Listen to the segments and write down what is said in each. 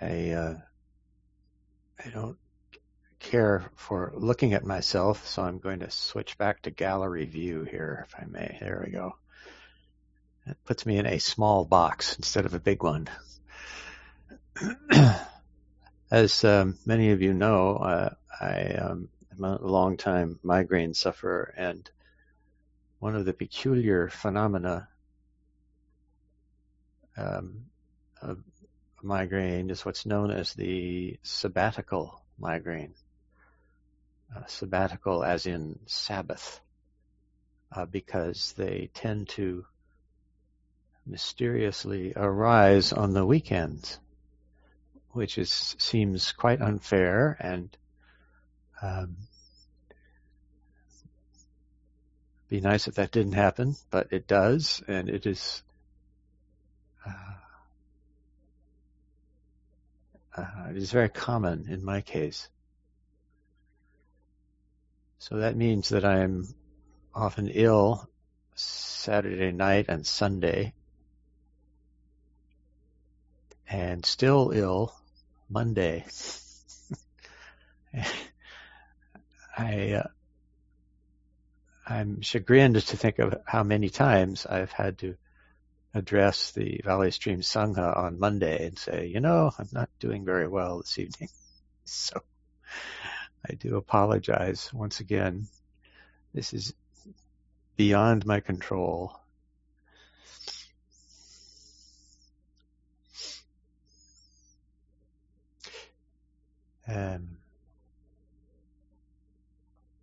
I uh, I don't care for looking at myself, so I'm going to switch back to gallery view here, if I may. There we go. It puts me in a small box instead of a big one. As um, many of you know, uh, I um, am a long time migraine sufferer, and one of the peculiar phenomena um, of migraine is what's known as the sabbatical migraine. Uh, sabbatical as in Sabbath, uh, because they tend to mysteriously arise on the weekends, which is seems quite unfair and um, be nice if that didn't happen, but it does, and it is. Uh, uh, it is very common in my case. So that means that I'm often ill Saturday night and Sunday, and still ill Monday. I uh, I'm chagrined to think of how many times I've had to address the Valley Stream Sangha on Monday and say, you know, I'm not doing very well this evening. So I do apologize once again. This is beyond my control. Um,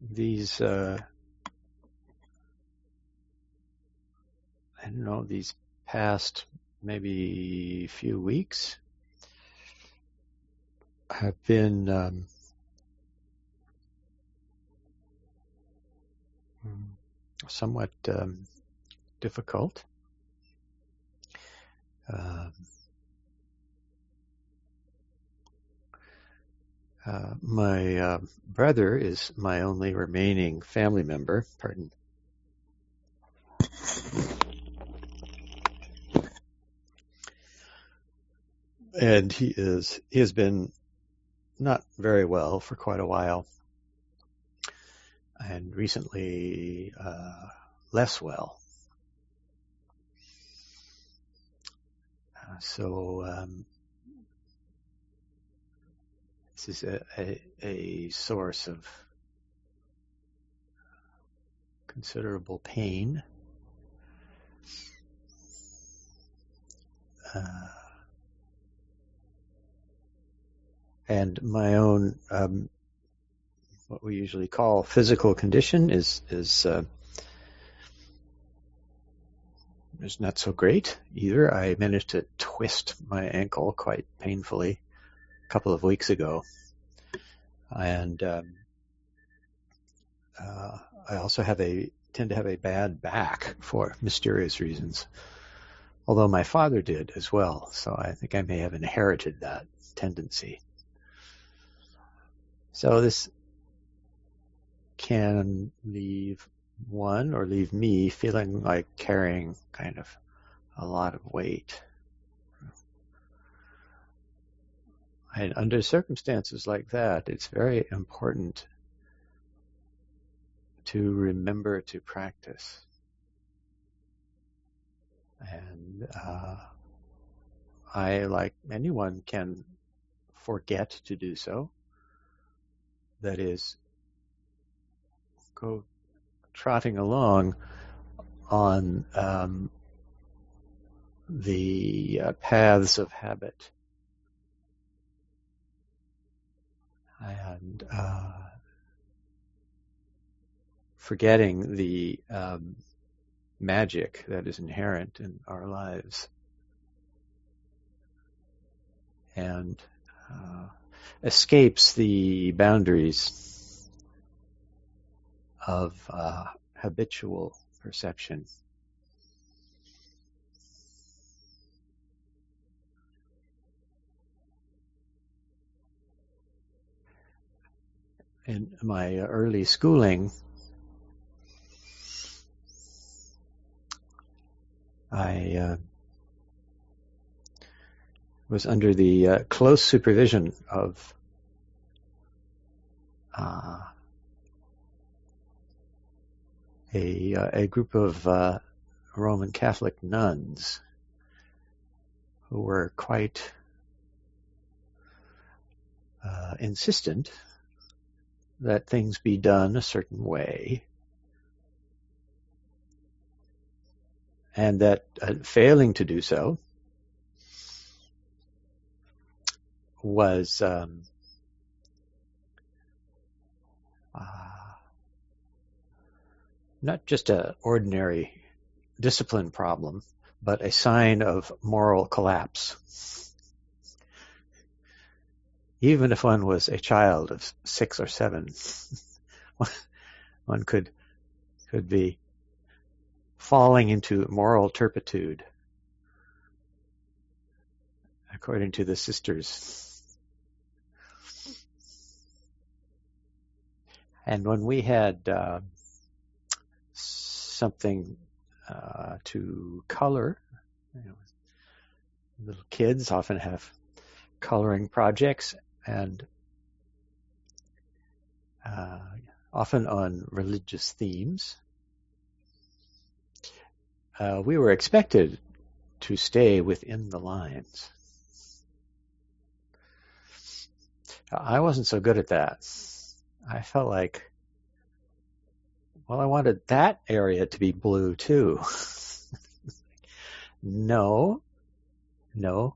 these, uh, I don't know, these past maybe few weeks have been um, somewhat um, difficult. Um, uh, my uh, brother is my only remaining family member. Pardon. And he is he has been not very well for quite a while and recently uh, less well. Uh, so um, this is a, a, a, source of considerable pain. Uh, and my own um, what we usually call physical condition is is uh, is not so great either. I managed to twist my ankle quite painfully a couple of weeks ago, and um, uh, I also have a tend to have a bad back for mysterious reasons. Although my father did as well, so I think I may have inherited that tendency. So this can leave one or leave me feeling like carrying kind of a lot of weight. And under circumstances like that, it's very important to remember to practice. And uh, I, like anyone, can forget to do so. That is, go trotting along on um, the uh, paths of habit. And uh, forgetting the um, magic that is inherent in our lives. And uh, escapes the boundaries of uh, habitual perception. In my early schooling, I uh, was under the uh, close supervision of uh, a, uh, a group of uh, Roman Catholic nuns who were quite uh, insistent that things be done a certain way. And that uh, failing to do so was um, uh, not just an ordinary discipline problem, but a sign of moral collapse. Even if one was a child of six or seven, one could could be falling into moral turpitude, according to the sisters. And when we had uh, something uh, to color, you know, little kids often have coloring projects, and uh, often on religious themes. Uh, we were expected to stay within the lines. I wasn't so good at that. I felt like, well, I wanted that area to be blue too. no, no.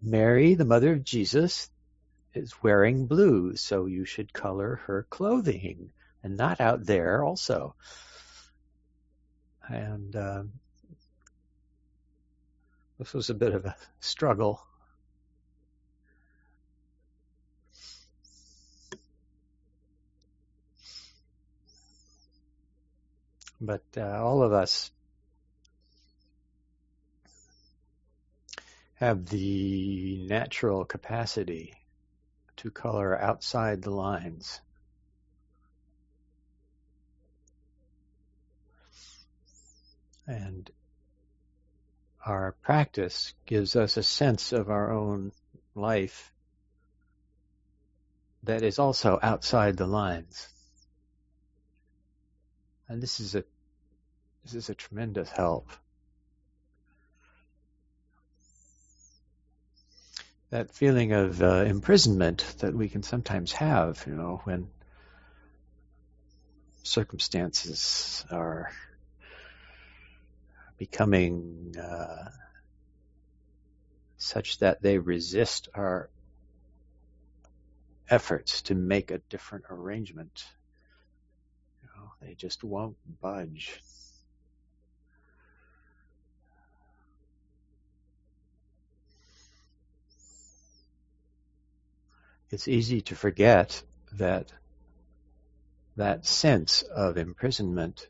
Mary, the mother of Jesus, is wearing blue, so you should color her clothing and not out there also. And um, this was a bit of a struggle. But uh, all of us have the natural capacity to color outside the lines. And our practice gives us a sense of our own life that is also outside the lines. And this is a this is a tremendous help. That feeling of uh, imprisonment that we can sometimes have, you know, when circumstances are becoming uh, such that they resist our efforts to make a different arrangement. You know, they just won't budge. It's easy to forget that that sense of imprisonment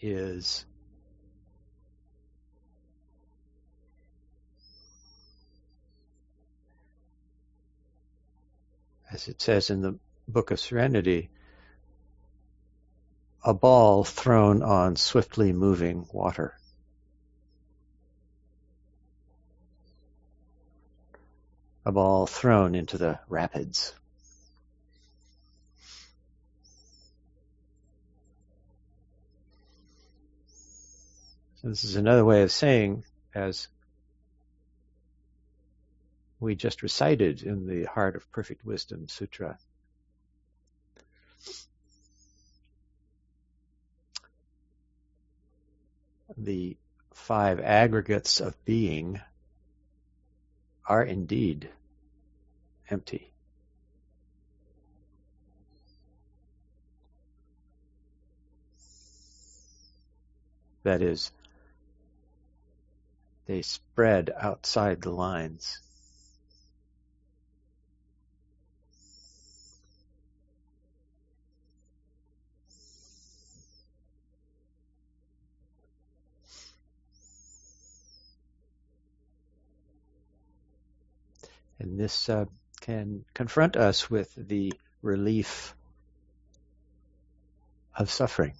is as it says in the Book of Serenity, a ball thrown on swiftly moving water. A ball thrown into the rapids. So this is another way of saying, as we just recited in the Heart of Perfect Wisdom Sutra. The five aggregates of being are indeed empty. That is, they spread outside the lines. And this uh, can confront us with the relief of suffering.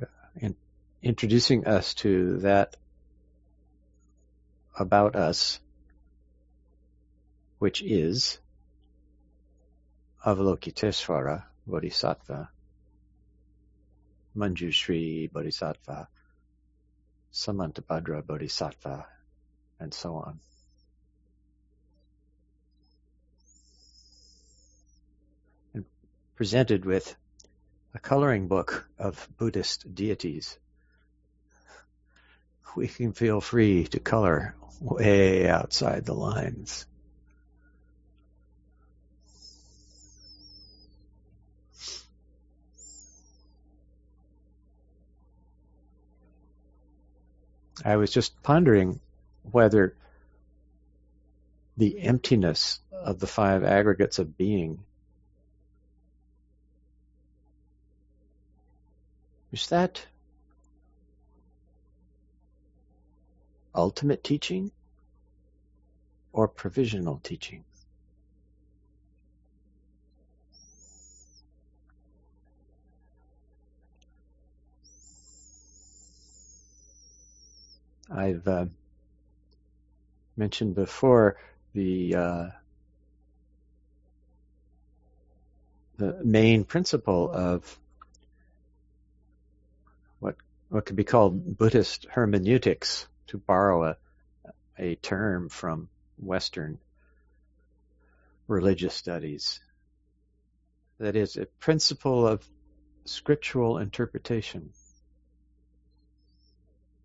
Uh, in introducing us to that about us, which is Avalokiteshvara Bodhisattva. Manjushri Bodhisattva, Samantabhadra Bodhisattva, and so on. And presented with a coloring book of Buddhist deities, we can feel free to color way outside the lines. I was just pondering whether the emptiness of the five aggregates of being is that ultimate teaching or provisional teaching? I've uh, mentioned before the uh, the main principle of what what could be called Buddhist hermeneutics, to borrow a a term from Western religious studies. That is a principle of scriptural interpretation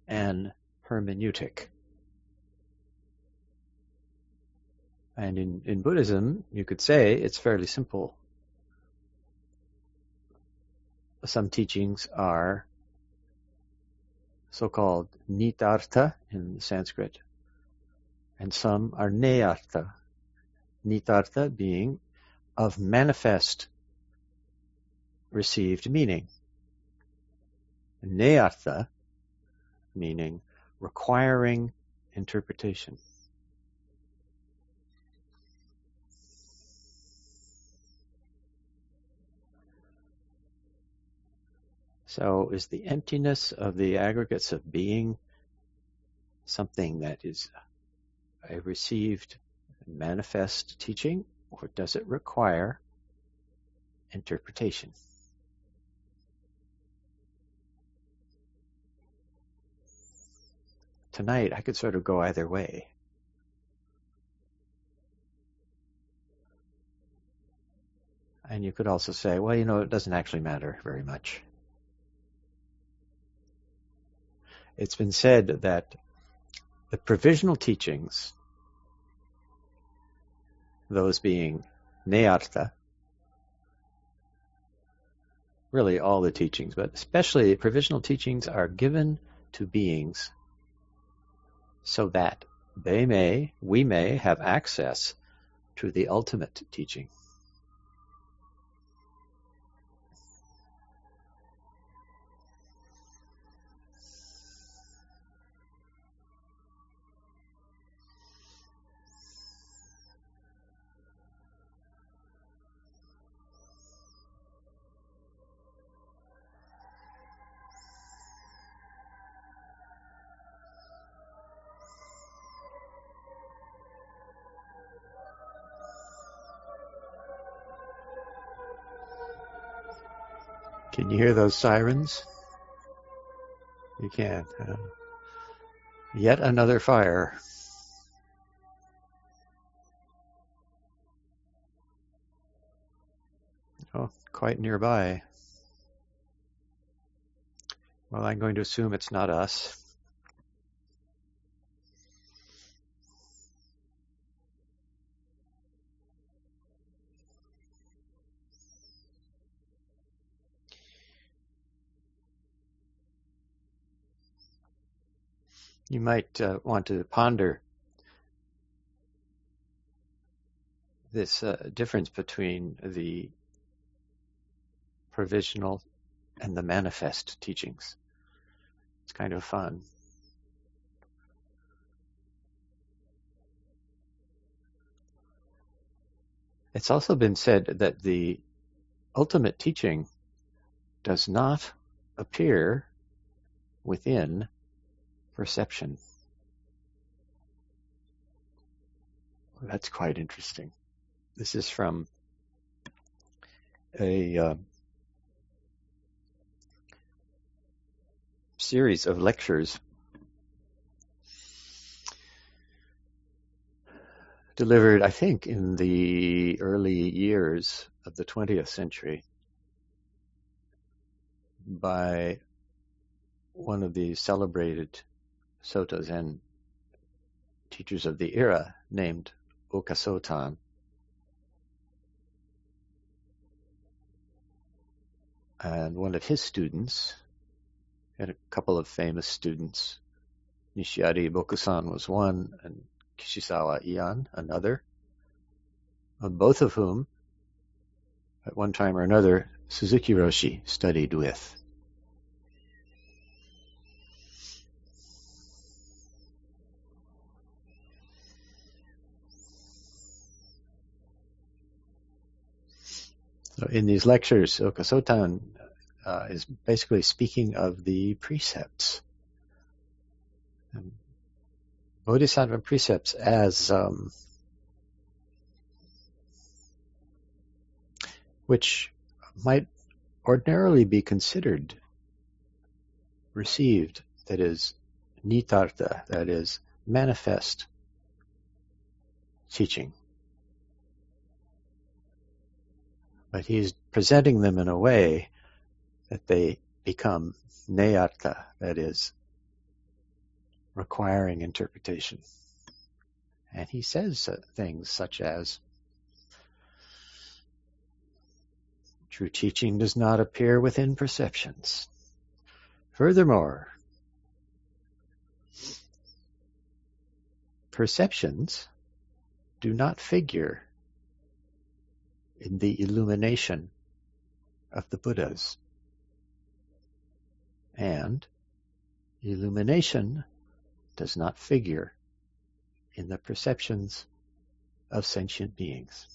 and hermeneutic. And in, in Buddhism, you could say it's fairly simple. Some teachings are so-called nitartha in Sanskrit, and some are neyartha. Nitartha being of manifest received meaning. Neyartha meaning requiring interpretation. So is the emptiness of the aggregates of being something that is a received manifest teaching, or does it require interpretation? Tonight I could sort of go either way. And you could also say, well, you know, it doesn't actually matter very much. It's been said that the provisional teachings, those being Neyartha, really all the teachings, but especially the provisional teachings are given to beings so that they may, we may have access to the ultimate teaching. You hear those sirens? You can. Uh, yet another fire. Oh, quite nearby. Well, I'm going to assume it's not us. You might uh, want to ponder this uh, difference between the provisional and the manifest teachings. It's kind of fun. It's also been said that the ultimate teaching does not appear within perception. That's quite interesting. This is from a uh, series of lectures delivered, I think, in the early years of the 20th century by one of the celebrated Soto Zen teachers of the era named Oka Sotan. And one of his students, had a couple of famous students, Nishiari Bokusan was one, and Kishizawa Ian another, uh, both of whom, at one time or another, Suzuki Roshi studied with. So in these lectures, Oka Sotan uh, is basically speaking of the precepts. Um, Bodhisattva precepts as um, which might ordinarily be considered received, that is, nitartha, that is, manifest teaching. But he's presenting them in a way that they become neyartha, that is, requiring interpretation. And he says uh, things such as, True teaching does not appear within perceptions. Furthermore, perceptions do not figure in the illumination of the Buddhas. And illumination does not figure in the perceptions of sentient beings.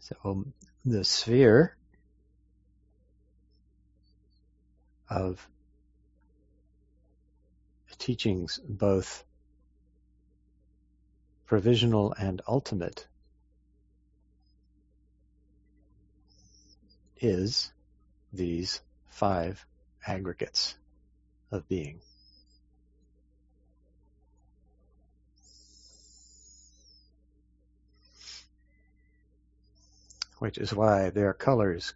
So the sphere of teachings, both provisional and ultimate, is these five aggregates of being. Which is why their colors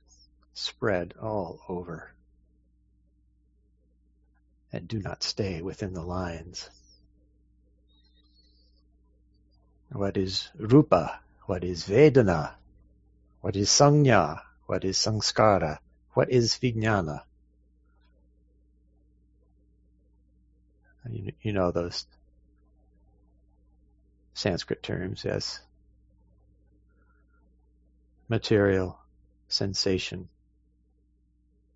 spread all over and do not stay within the lines. What is rupa? What is vedana? What is sanya? What is samskara? What is vijnana? You, you know those Sanskrit terms, yes material, sensation,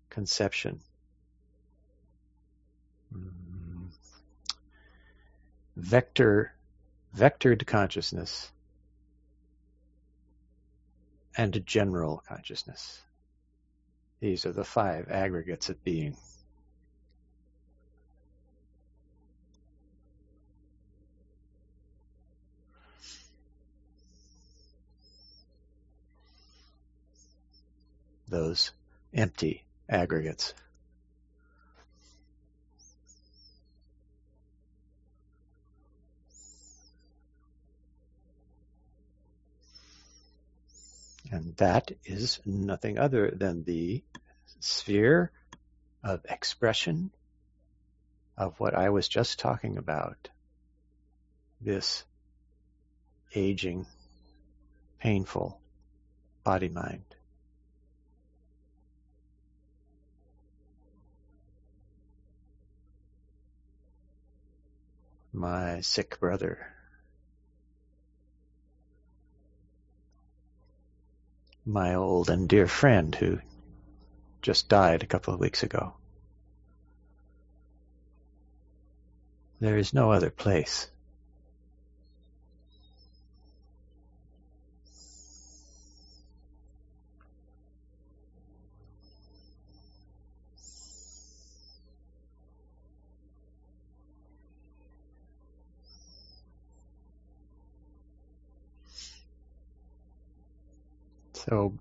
conception. Mm. Vector, vectored consciousness, and general consciousness. These are the five aggregates of being. Those empty aggregates. And that is nothing other than the sphere of expression of what I was just talking about. This aging, painful body mind. My sick brother. My old and dear friend who just died a couple of weeks ago. There is no other place. So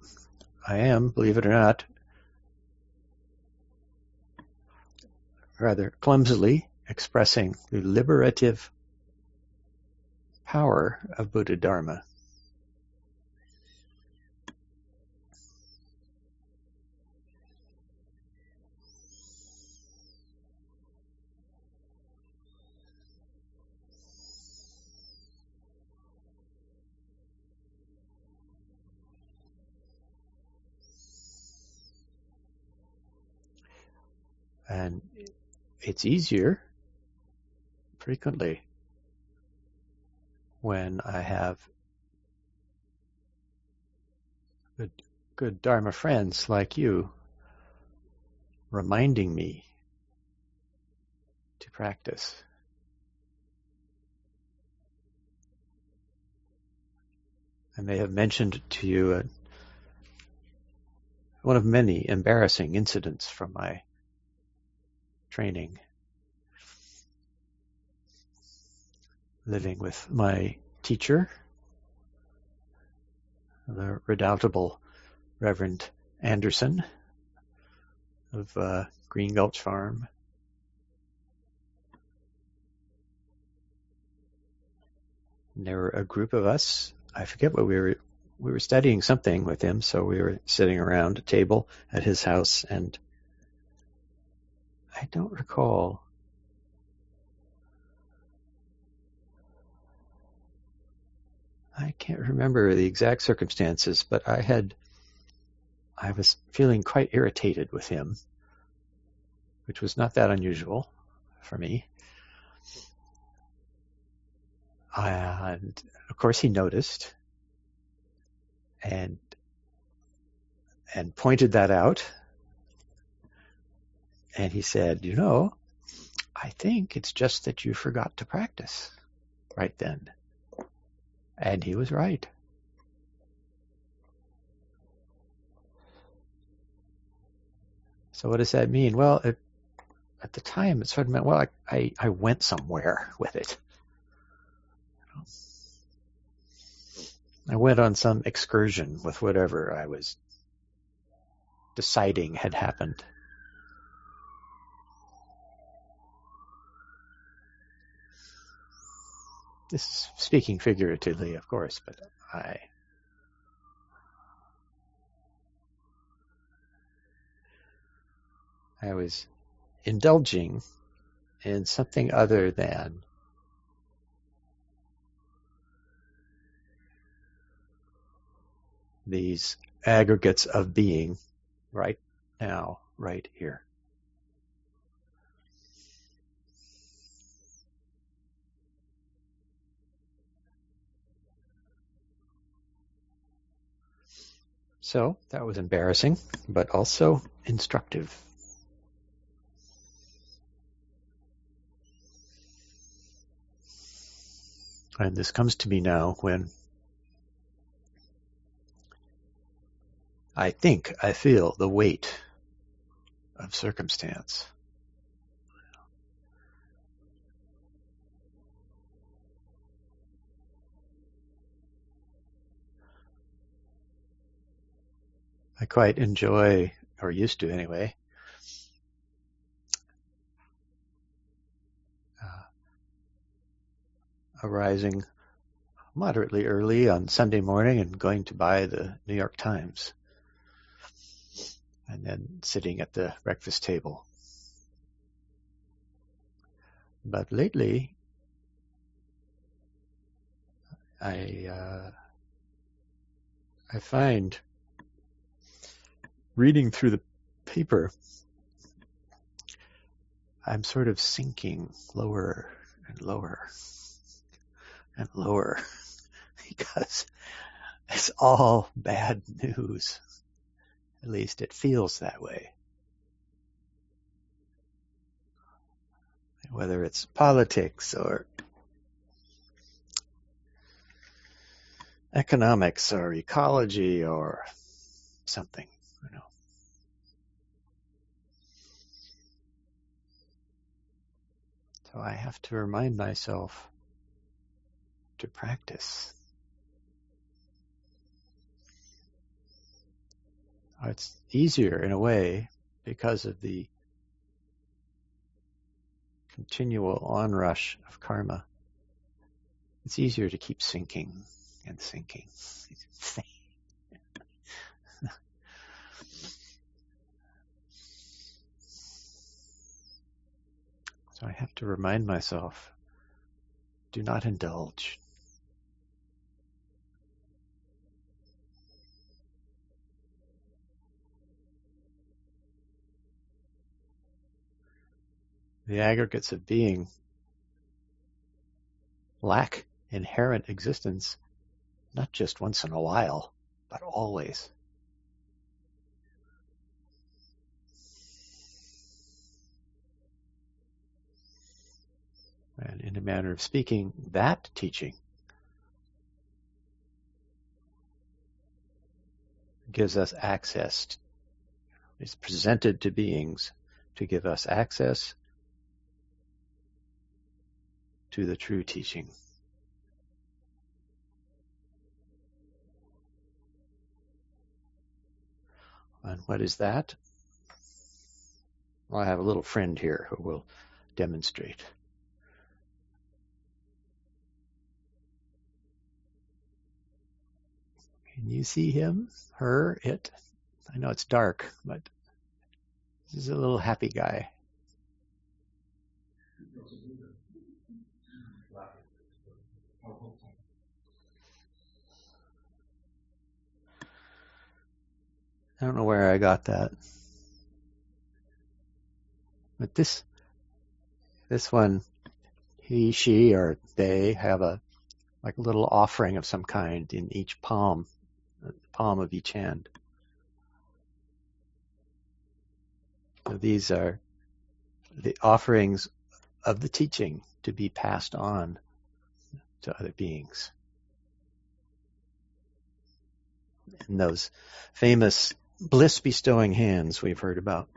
I am, believe it or not, rather clumsily expressing the liberative power of Buddha Dharma. And it's easier frequently when I have good, good Dharma friends like you reminding me to practice. I may have mentioned to you a, one of many embarrassing incidents from my training. Living with my teacher, the redoubtable Reverend Anderson of uh, Green Gulch Farm. And there were a group of us. I forget what we were. We were studying something with him, so we were sitting around a table at his house, and I don't recall. I can't remember the exact circumstances, but I had, I was feeling quite irritated with him, which was not that unusual for me. And of course he noticed and, and pointed that out and he said, You know, I think it's just that you forgot to practice right then. And he was right. So what does that mean? Well, it, at the time, it sort of meant, well, I, I, I went somewhere with it. I went on some excursion with whatever I was deciding had happened. This is speaking figuratively, of course, but I I was indulging in something other than these aggregates of being right now, right here. So that was embarrassing, but also instructive. And this comes to me now when I think I feel the weight of circumstance. I quite enjoy, or used to anyway, uh, arising moderately early on Sunday morning and going to buy the New York Times and then sitting at the breakfast table. But lately, I uh, I find reading through the paper, I'm sort of sinking lower and lower and lower because it's all bad news. At least it feels that way. Whether it's politics or economics or ecology or something, I have to remind myself to practice. It's easier in a way because of the continual onrush of karma. It's easier to keep sinking and sinking. So I have to remind myself do not indulge. The aggregates of being lack inherent existence not just once in a while, but always. In a manner of speaking, that teaching gives us access, is presented to beings to give us access to the true teaching. And what is that? Well, I have a little friend here who will demonstrate. Can you see him? Her? It? I know it's dark, but this is a little happy guy. I don't know where I got that. But this, this one, he, she, or they have a, like a little offering of some kind in each palm, palm of each hand. These are the offerings of the teaching to be passed on to other beings. And those famous bliss bestowing hands we've heard about.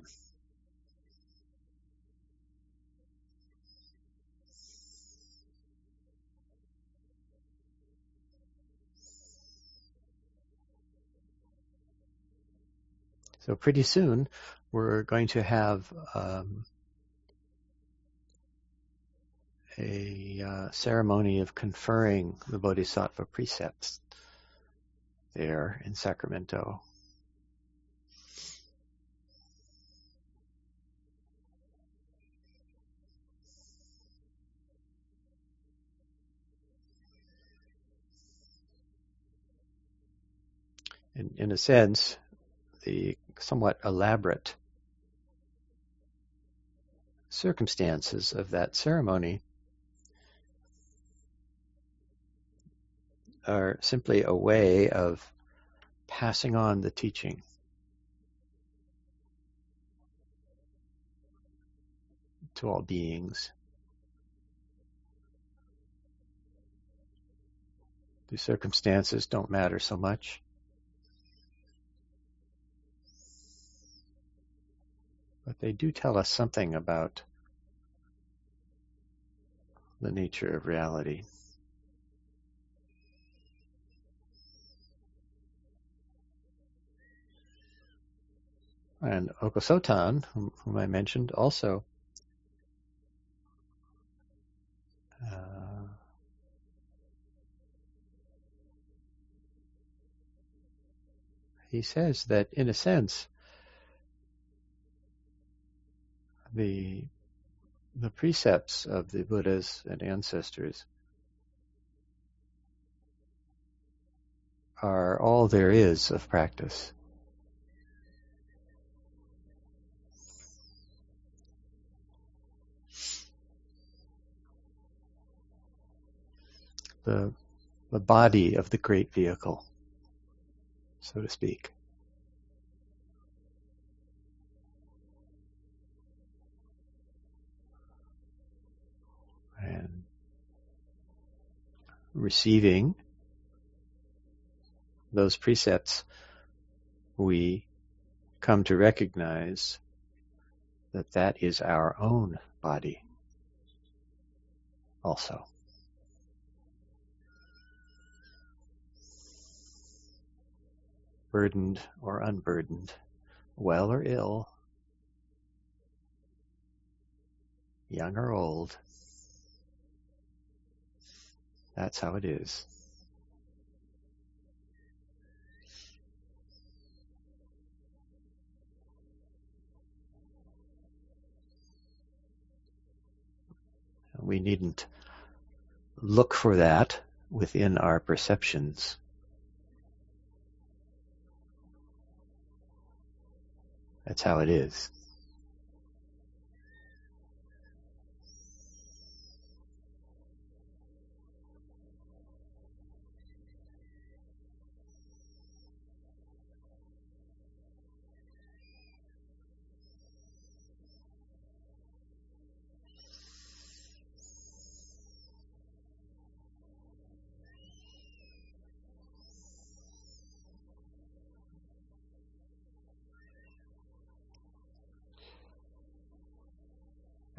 So pretty soon we're going to have um, a uh, ceremony of conferring the Bodhisattva precepts there in Sacramento. in, in a sense, the somewhat elaborate circumstances of that ceremony are simply a way of passing on the teaching. To all beings. The circumstances don't matter so much. But they do tell us something about the nature of reality. And Oka Sotan, whom, whom I mentioned, also uh, he says that in a sense the the precepts of the Buddhas and ancestors are all there is of practice. the, the body of the great vehicle, so to speak. Receiving those precepts, we come to recognize that that is our own body also. Burdened or unburdened, well or ill, young or old, that's how it is. We needn't look for that within our perceptions. That's how it is.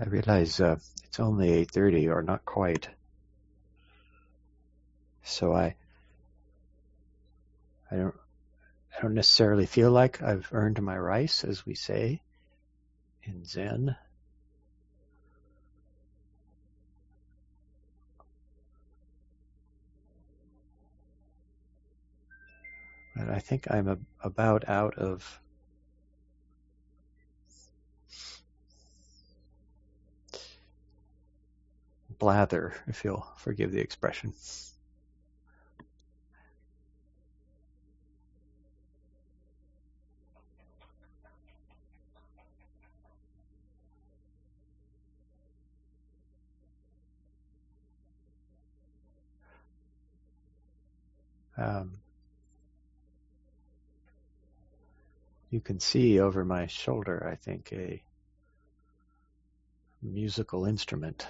I realize uh, it's only 8.30 or not quite. So I, I don't, I don't necessarily feel like I've earned my rice, as we say in Zen. But I think I'm a, about out of blather, if you'll forgive the expression. Um, you can see over my shoulder, I think, a musical instrument.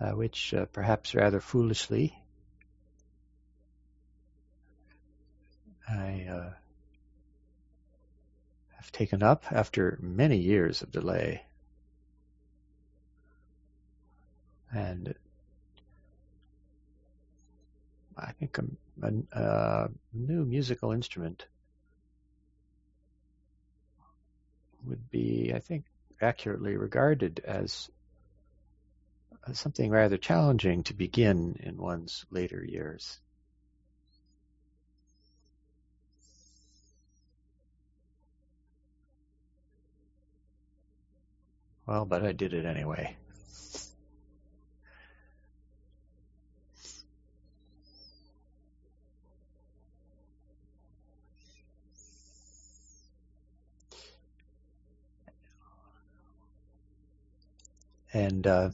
Uh, which uh, perhaps rather foolishly I uh, have taken up after many years of delay. And I think a, a, a new musical instrument would be, I think, accurately regarded as something rather challenging to begin in one's later years. Well, but I did it anyway. And uh,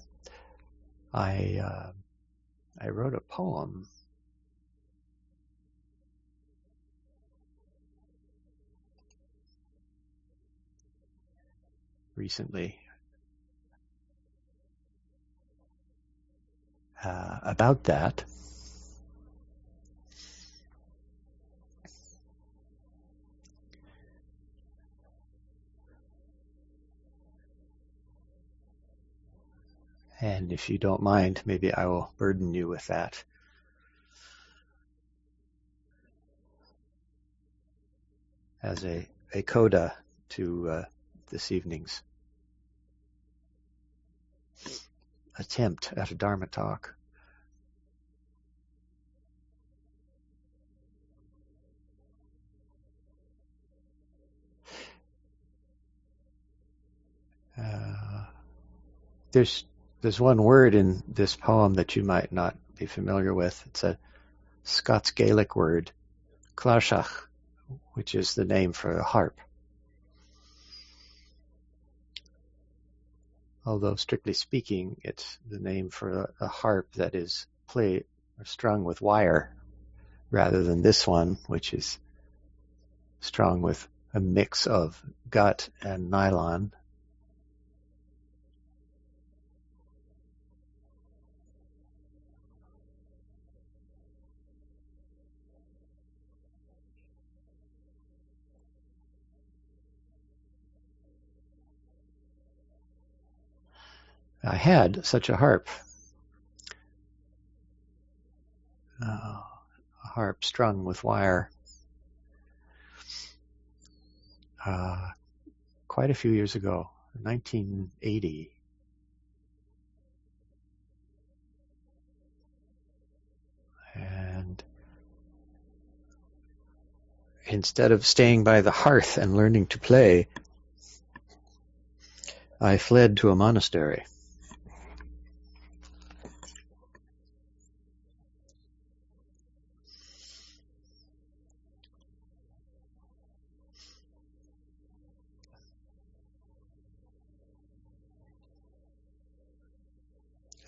I uh, I wrote a poem recently uh, about that. And if you don't mind, maybe I will burden you with that. As a, a coda to uh, this evening's attempt at a Dharma talk. Uh, there's there's one word in this poem that you might not be familiar with. It's a Scots Gaelic word, clarsach, which is the name for a harp. although strictly speaking, it's the name for a, a harp that is played or strung with wire rather than this one, which is strung with a mix of gut and nylon. I had such a harp. Uh, a harp strung with wire. Uh, quite a few years ago, 1980. And instead of staying by the hearth and learning to play, I fled to a monastery.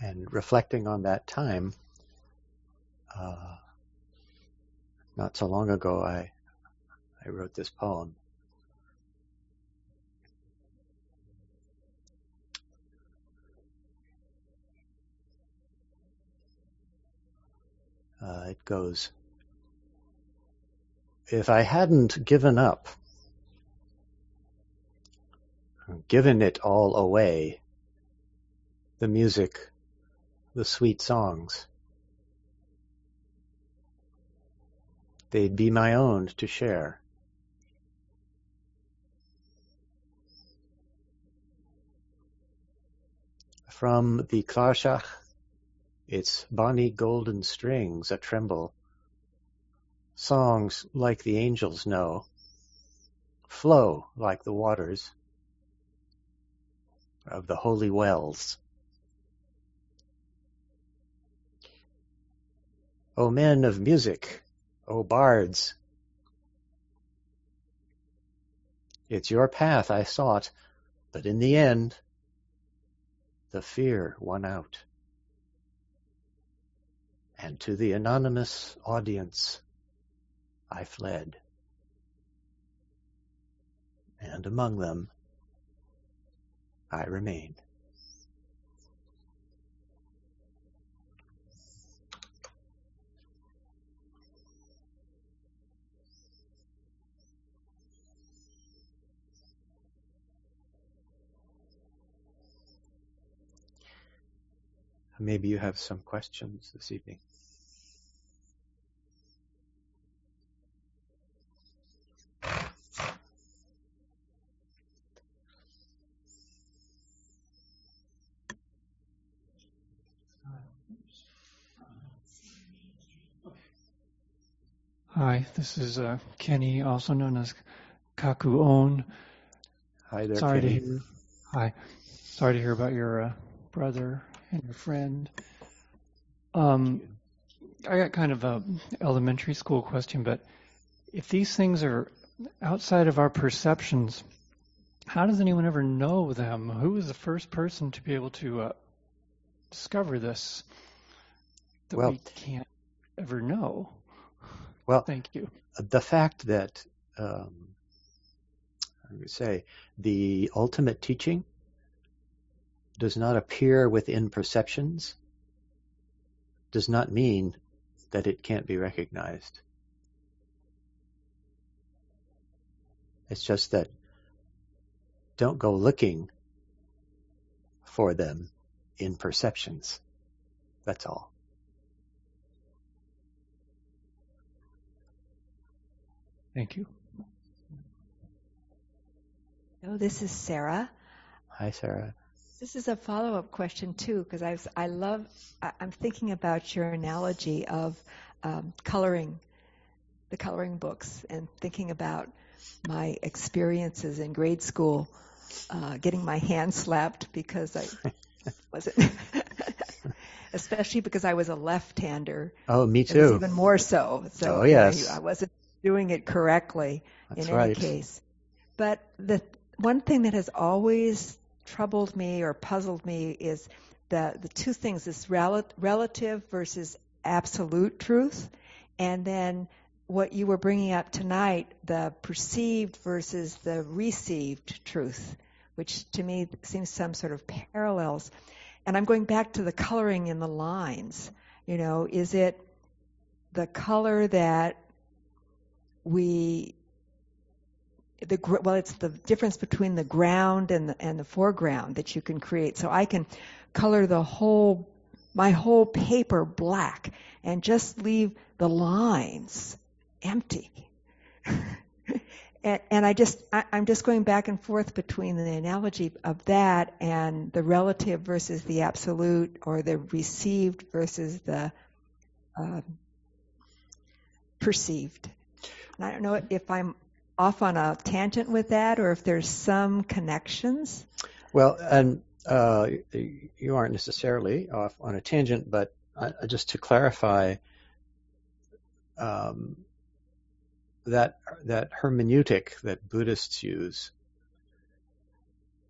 and reflecting on that time, uh, not so long ago, I I wrote this poem. Uh, it goes, if I hadn't given up, given it all away, the music the sweet songs. They'd be my own to share. From the Clarsach, its bonny golden strings a tremble, songs like the angels know, flow like the waters of the holy wells. O men of music, O bards! It's your path I sought, but in the end, the fear won out. And to the anonymous audience I fled. And among them I remained. Maybe you have some questions this evening. Hi, this is uh, Kenny, also known as Kaku On. Hi there, Sorry Kenny. to hear. Hi, sorry to hear about your uh, brother and your friend. Um, I got kind of a elementary school question, but if these things are outside of our perceptions, how does anyone ever know them? Who was the first person to be able to uh, discover this that Well- we can't ever know? Well, Thank you. the fact that, um, I would say, the ultimate teaching does not appear within perceptions does not mean that it can't be recognized. It's just that don't go looking for them in perceptions. That's all. Thank you. Oh, this is Sarah. Hi, Sarah. This is a follow-up question too, because I was, I love. I, I'm thinking about your analogy of um, coloring, the coloring books, and thinking about my experiences in grade school, uh, getting my hand slapped because I wasn't, especially because I was a left-hander. Oh, me too. even more so. So Oh, you know, yes. I wasn't doing it correctly That's in any right. case. But the one thing that has always troubled me or puzzled me is the the two things: this rel- relative versus absolute truth, and then what you were bringing up tonight, the perceived versus the received truth, which to me seems some sort of parallels. And I'm going back to the coloring in the lines. You know, is it the color that we the well it's the difference between the ground and the, and the foreground that you can create. So i can color the whole my whole paper black and just leave the lines empty. And, and, i just I, i'm just going back and forth between the analogy of that and the relative versus the absolute or the received versus the uh, perceived. And I don't know if I'm off on a tangent with that or if there's some connections. Well, and uh, you aren't necessarily off on a tangent, but uh, just to clarify, um, that that hermeneutic that Buddhists use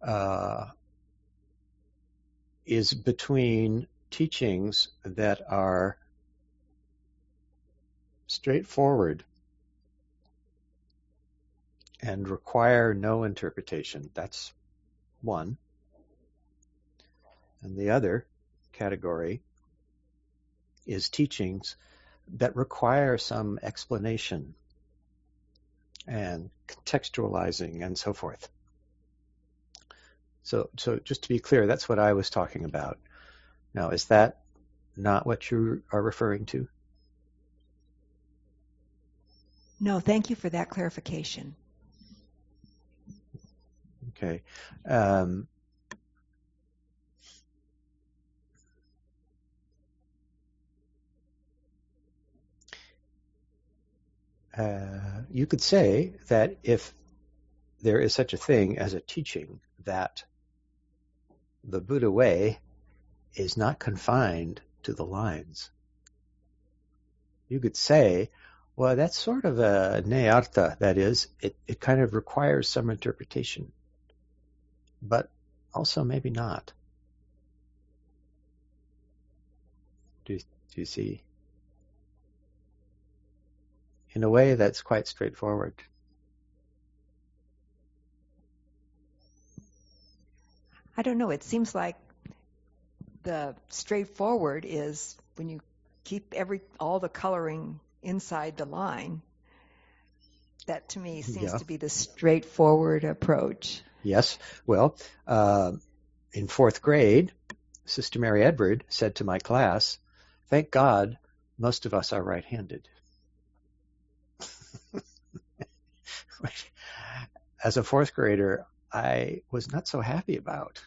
uh, is between teachings that are straightforward and require no interpretation. That's one. And the other category is teachings that require some explanation and contextualizing and so forth. So, so just to be clear, that's what I was talking about. Now, is that not what you are referring to? No, thank you for that clarification. Okay. Um, uh, you could say that if there is such a thing as a teaching that the Buddha way is not confined to the lines. You could say, well, that's sort of a neyartha, that is, it, it kind of requires some interpretation but also maybe not. Do, do you see? In a way, that's quite straightforward. I don't know. It seems like the straightforward is when you keep every all the coloring inside the line. That to me seems yeah. to be the straightforward approach. Yes. Well, uh, in fourth grade, Sister Mary Edward said to my class, Thank God most of us are right handed. As a fourth grader, I was not so happy about.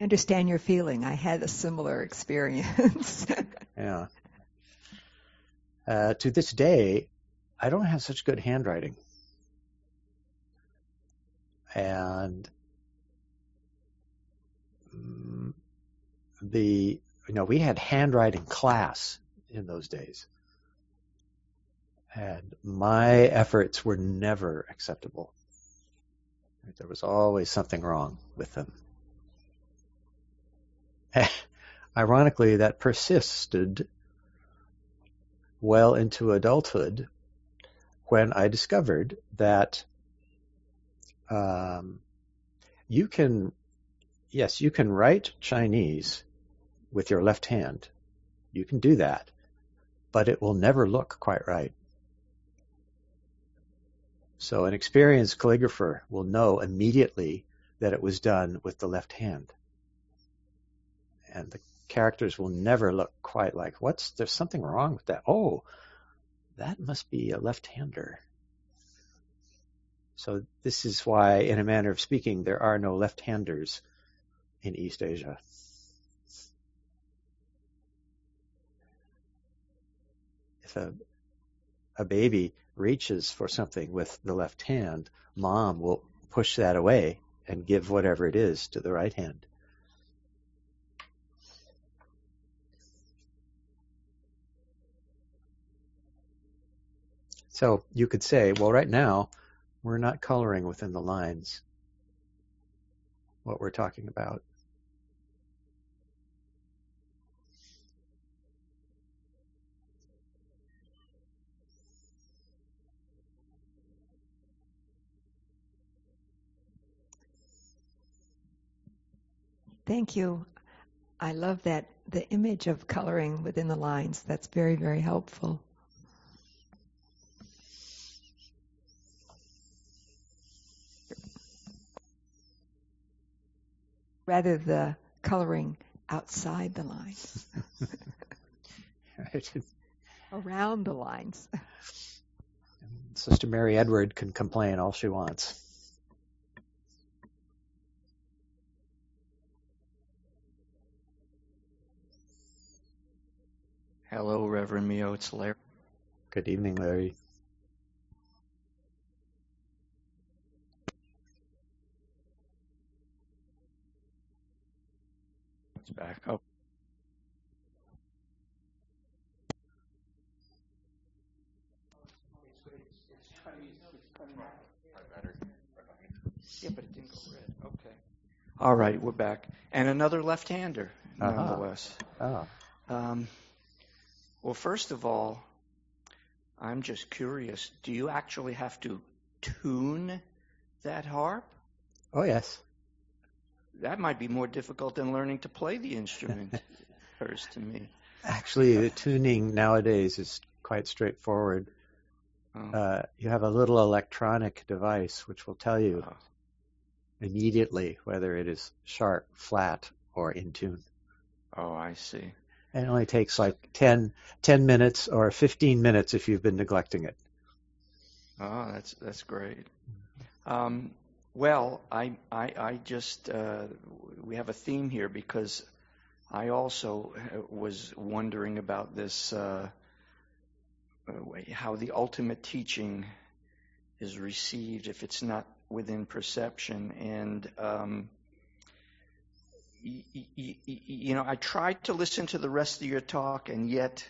understand your feeling. I had a similar experience. yeah. Uh, to this day, I don't have such good handwriting. And mm, the, you know, we had handwriting class in those days. And my efforts were never acceptable. There was always something wrong with them. Ironically, that persisted well into adulthood when I discovered that um, you can, yes, you can write Chinese with your left hand. You can do that, but it will never look quite right. So an experienced calligrapher will know immediately that it was done with the left hand. And the characters will never look quite like, what's, there's something wrong with that. Oh, that must be a left-hander. So this is why, in a manner of speaking, there are no left-handers in East Asia. If a, a baby reaches for something with the left hand, mom will push that away and give whatever it is to the right hand. So you could say, well, right now, we're not coloring within the lines what we're talking about. Thank you. I love that the image of coloring within the lines. That's very, very helpful. Rather the coloring outside the lines. Around the lines. Sister Mary Edward can complain all she wants. Hello, Reverend Myo. It's Larry. Good evening, Larry. It's back. up. Yeah, but it didn't go red. Okay. All right, we're back. And another left-hander, Uh-huh. nonetheless. Ah, Um, well, first of all, I'm just curious. Do you actually have to tune that harp? oh yes. That might be more difficult than learning to play the instrument, occurs to me. Actually, the tuning nowadays is quite straightforward. Oh, Uh, you have a little electronic device which will tell you oh, immediately whether it is sharp, flat, or in tune. oh, I see. And it only takes like 10, 10 minutes or 15 minutes if you've been neglecting it. Oh, that's that's great. Um, well, I I, I just uh, we have a theme here because I also uh, was wondering about this uh, uh, how the ultimate teaching is received if it's not within perception and. Um, you know, I tried to listen to the rest of your talk, and yet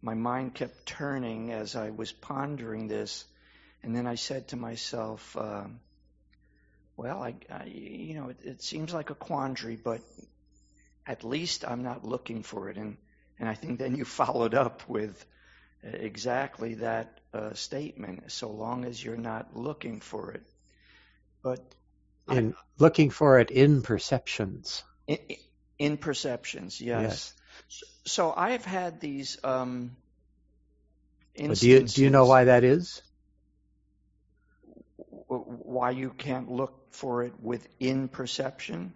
my mind kept turning as I was pondering this. And then I said to myself, um, well, I, I you know, it, it seems like a quandary, but at least I'm not looking for it. And, and I think then you followed up with exactly that uh, statement, so long as you're not looking for it. But In looking for it in perceptions. in, in perceptions, yes. So I have had these um, do you do you know why that is? Why you can't look for it within perception?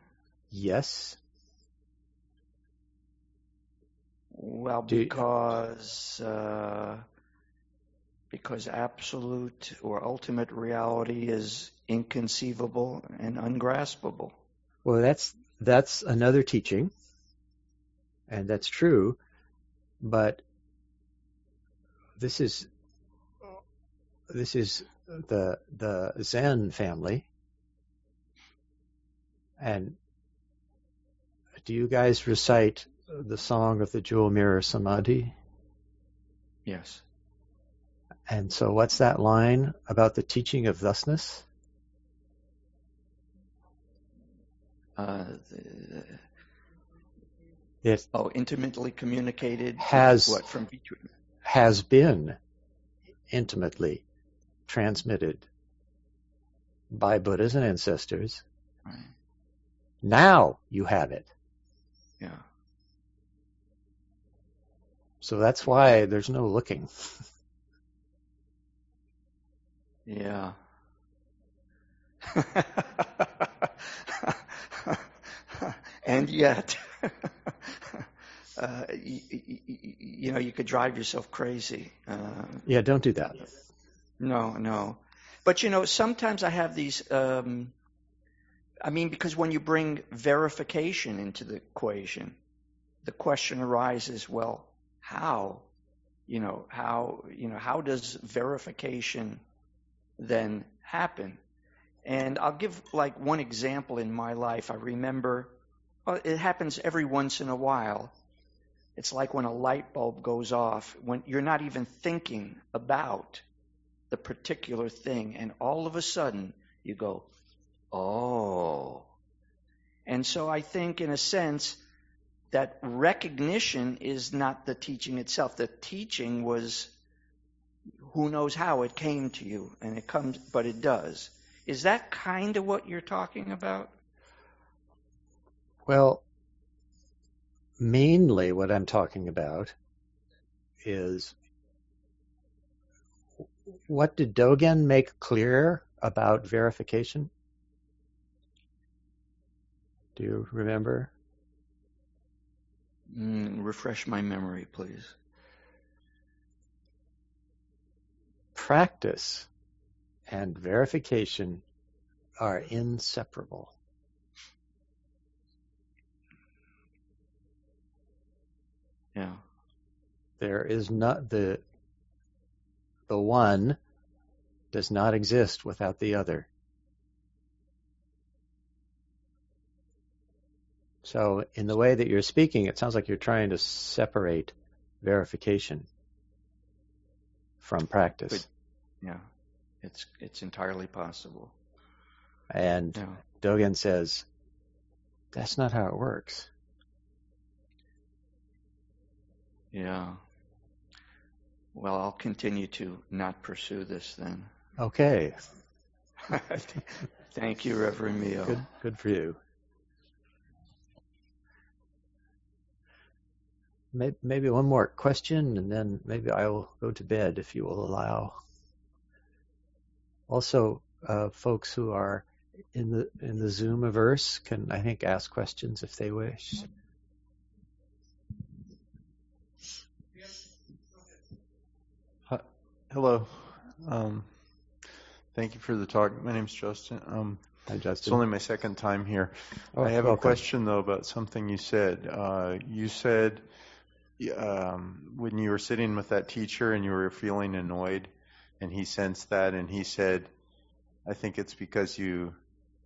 Yes. Well, Do because uh, because absolute or ultimate reality is inconceivable and ungraspable. Well, that's that's another teaching, and that's true. But this is this is the the Zen family, and do you guys recite the song of the jewel mirror samadhi? Yes. And so, what's that line about the teaching of thusness? Uh, the- It oh, intimately communicated Has- what from between. has been intimately transmitted by Buddhas and ancestors. Right. Now you have it. Yeah. So that's why there's no looking. Yeah. and yet, uh, you, you know, you could drive yourself crazy. Uh, Yeah, don't do that. No, no. But you know, sometimes I have these. Um, I mean, because when you bring verification into the equation, the question arises: Well, how? You know, how? You know, how does verification then happen? And I'll give like one example in my life. I remember it happens every once in a while. It's like when a light bulb goes off when you're not even thinking about the particular thing, and all of a sudden you go, oh. And so I think, in a sense, that recognition is not the teaching itself. The teaching was who knows how it came to you, and it comes, but it does. Is that kind of what you're talking about? Well, mainly what I'm talking about is what did Dogen make clear about verification? Do you remember? Mm, refresh my memory, please. Practice and verification are inseparable. Yeah. There is not the the one does not exist without the other. So in the way that you're speaking, it sounds like you're trying to separate verification from practice. But, yeah. It's it's entirely possible. And Yeah. Dogen says that's not how it works. Yeah. Well, I'll continue to not pursue this then. Okay, Thank you, Reverend Myo. good good for you. Maybe one more question, and then maybe I will go to bed if you will allow. Also, uh, folks who are in the in the Zoomiverse can, I think, ask questions if they wish. Hello. Um, thank you for the talk. My name's Justin. Um, Hi, Justin. it's only my second time here. Oh, I have a question though about something you said. Uh, you said um, when you were sitting with that teacher and you were feeling annoyed, and he sensed that, and he said, "I think it's because you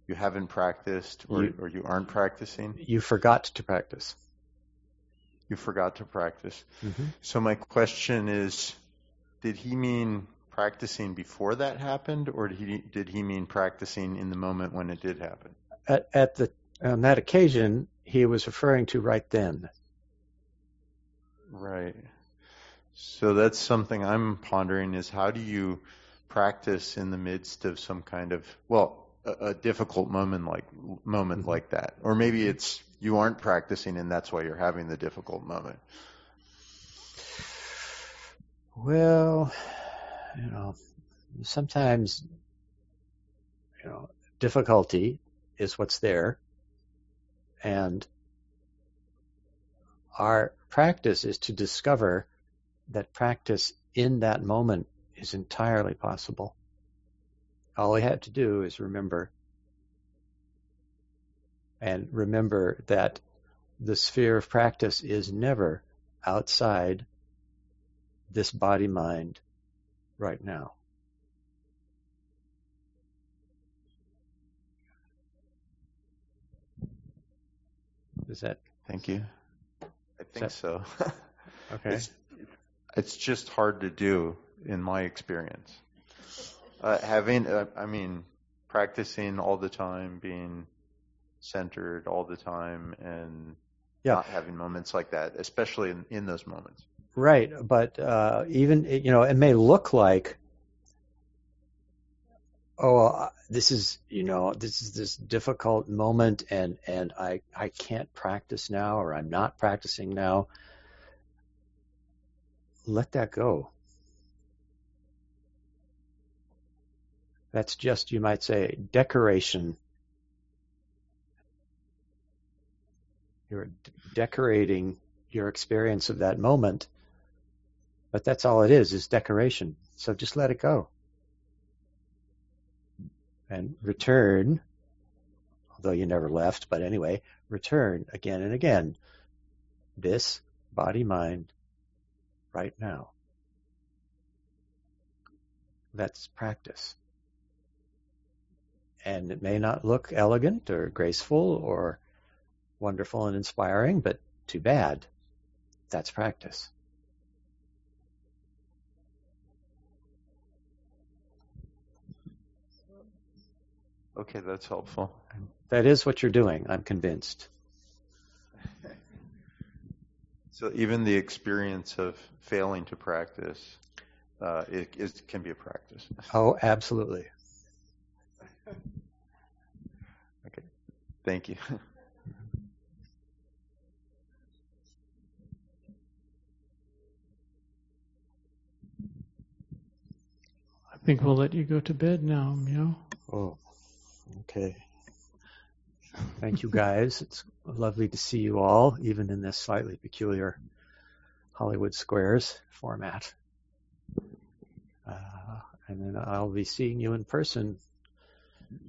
you haven't practiced or You- or you aren't practicing. You forgot to practice. You forgot to practice." hmm So my question is, did he mean practicing before that happened, or did he did he mean practicing in the moment when it did happen? At, at the on that occasion, he was referring to right then. Right. So that's something I'm pondering: is how do you practice in the midst of some kind of well, a, a difficult moment like moment Mhm. like that, or maybe it's you aren't practicing and that's why you're having the difficult moment. Well, you know, sometimes, you know, difficulty is what's there, and our practice is to discover that practice in that moment is entirely possible. All we have to do is remember, and remember that the sphere of practice is never outside this body mind right now. Is that Thank you. I think so. okay? It's, it's just hard to do in my experience. Uh, having, uh, I mean, practicing all the time, being centered all the time, and Yeah. not having moments like that, especially in, in those moments. Right, but uh, even you know, it may look like, oh, this is you know, this is this difficult moment, and and I I can't practice now, or I'm not practicing now. Let that go. That's just, you might say, decoration. You're decorating your experience of that moment. But that's all it is, is decoration. So just let it go. And return, although you never left, but anyway, return again and again. This body mind right now. That's practice. And it may not look elegant or graceful or wonderful and inspiring, but too bad. That's practice. Okay, that's helpful. That is what you're doing, I'm convinced. So even the experience of failing to practice, uh, it, it can be a practice. Oh, absolutely. Okay, thank you. I think we'll let you go to bed now, Myo. Oh, okay. Thank you, guys. It's lovely to see you all, even in this slightly peculiar Hollywood Squares format. Uh, and then I'll be seeing you in person,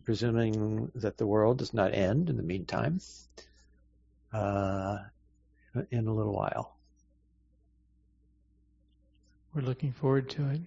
presuming that the world does not end in the meantime, uh, in a little while. We're looking forward to it.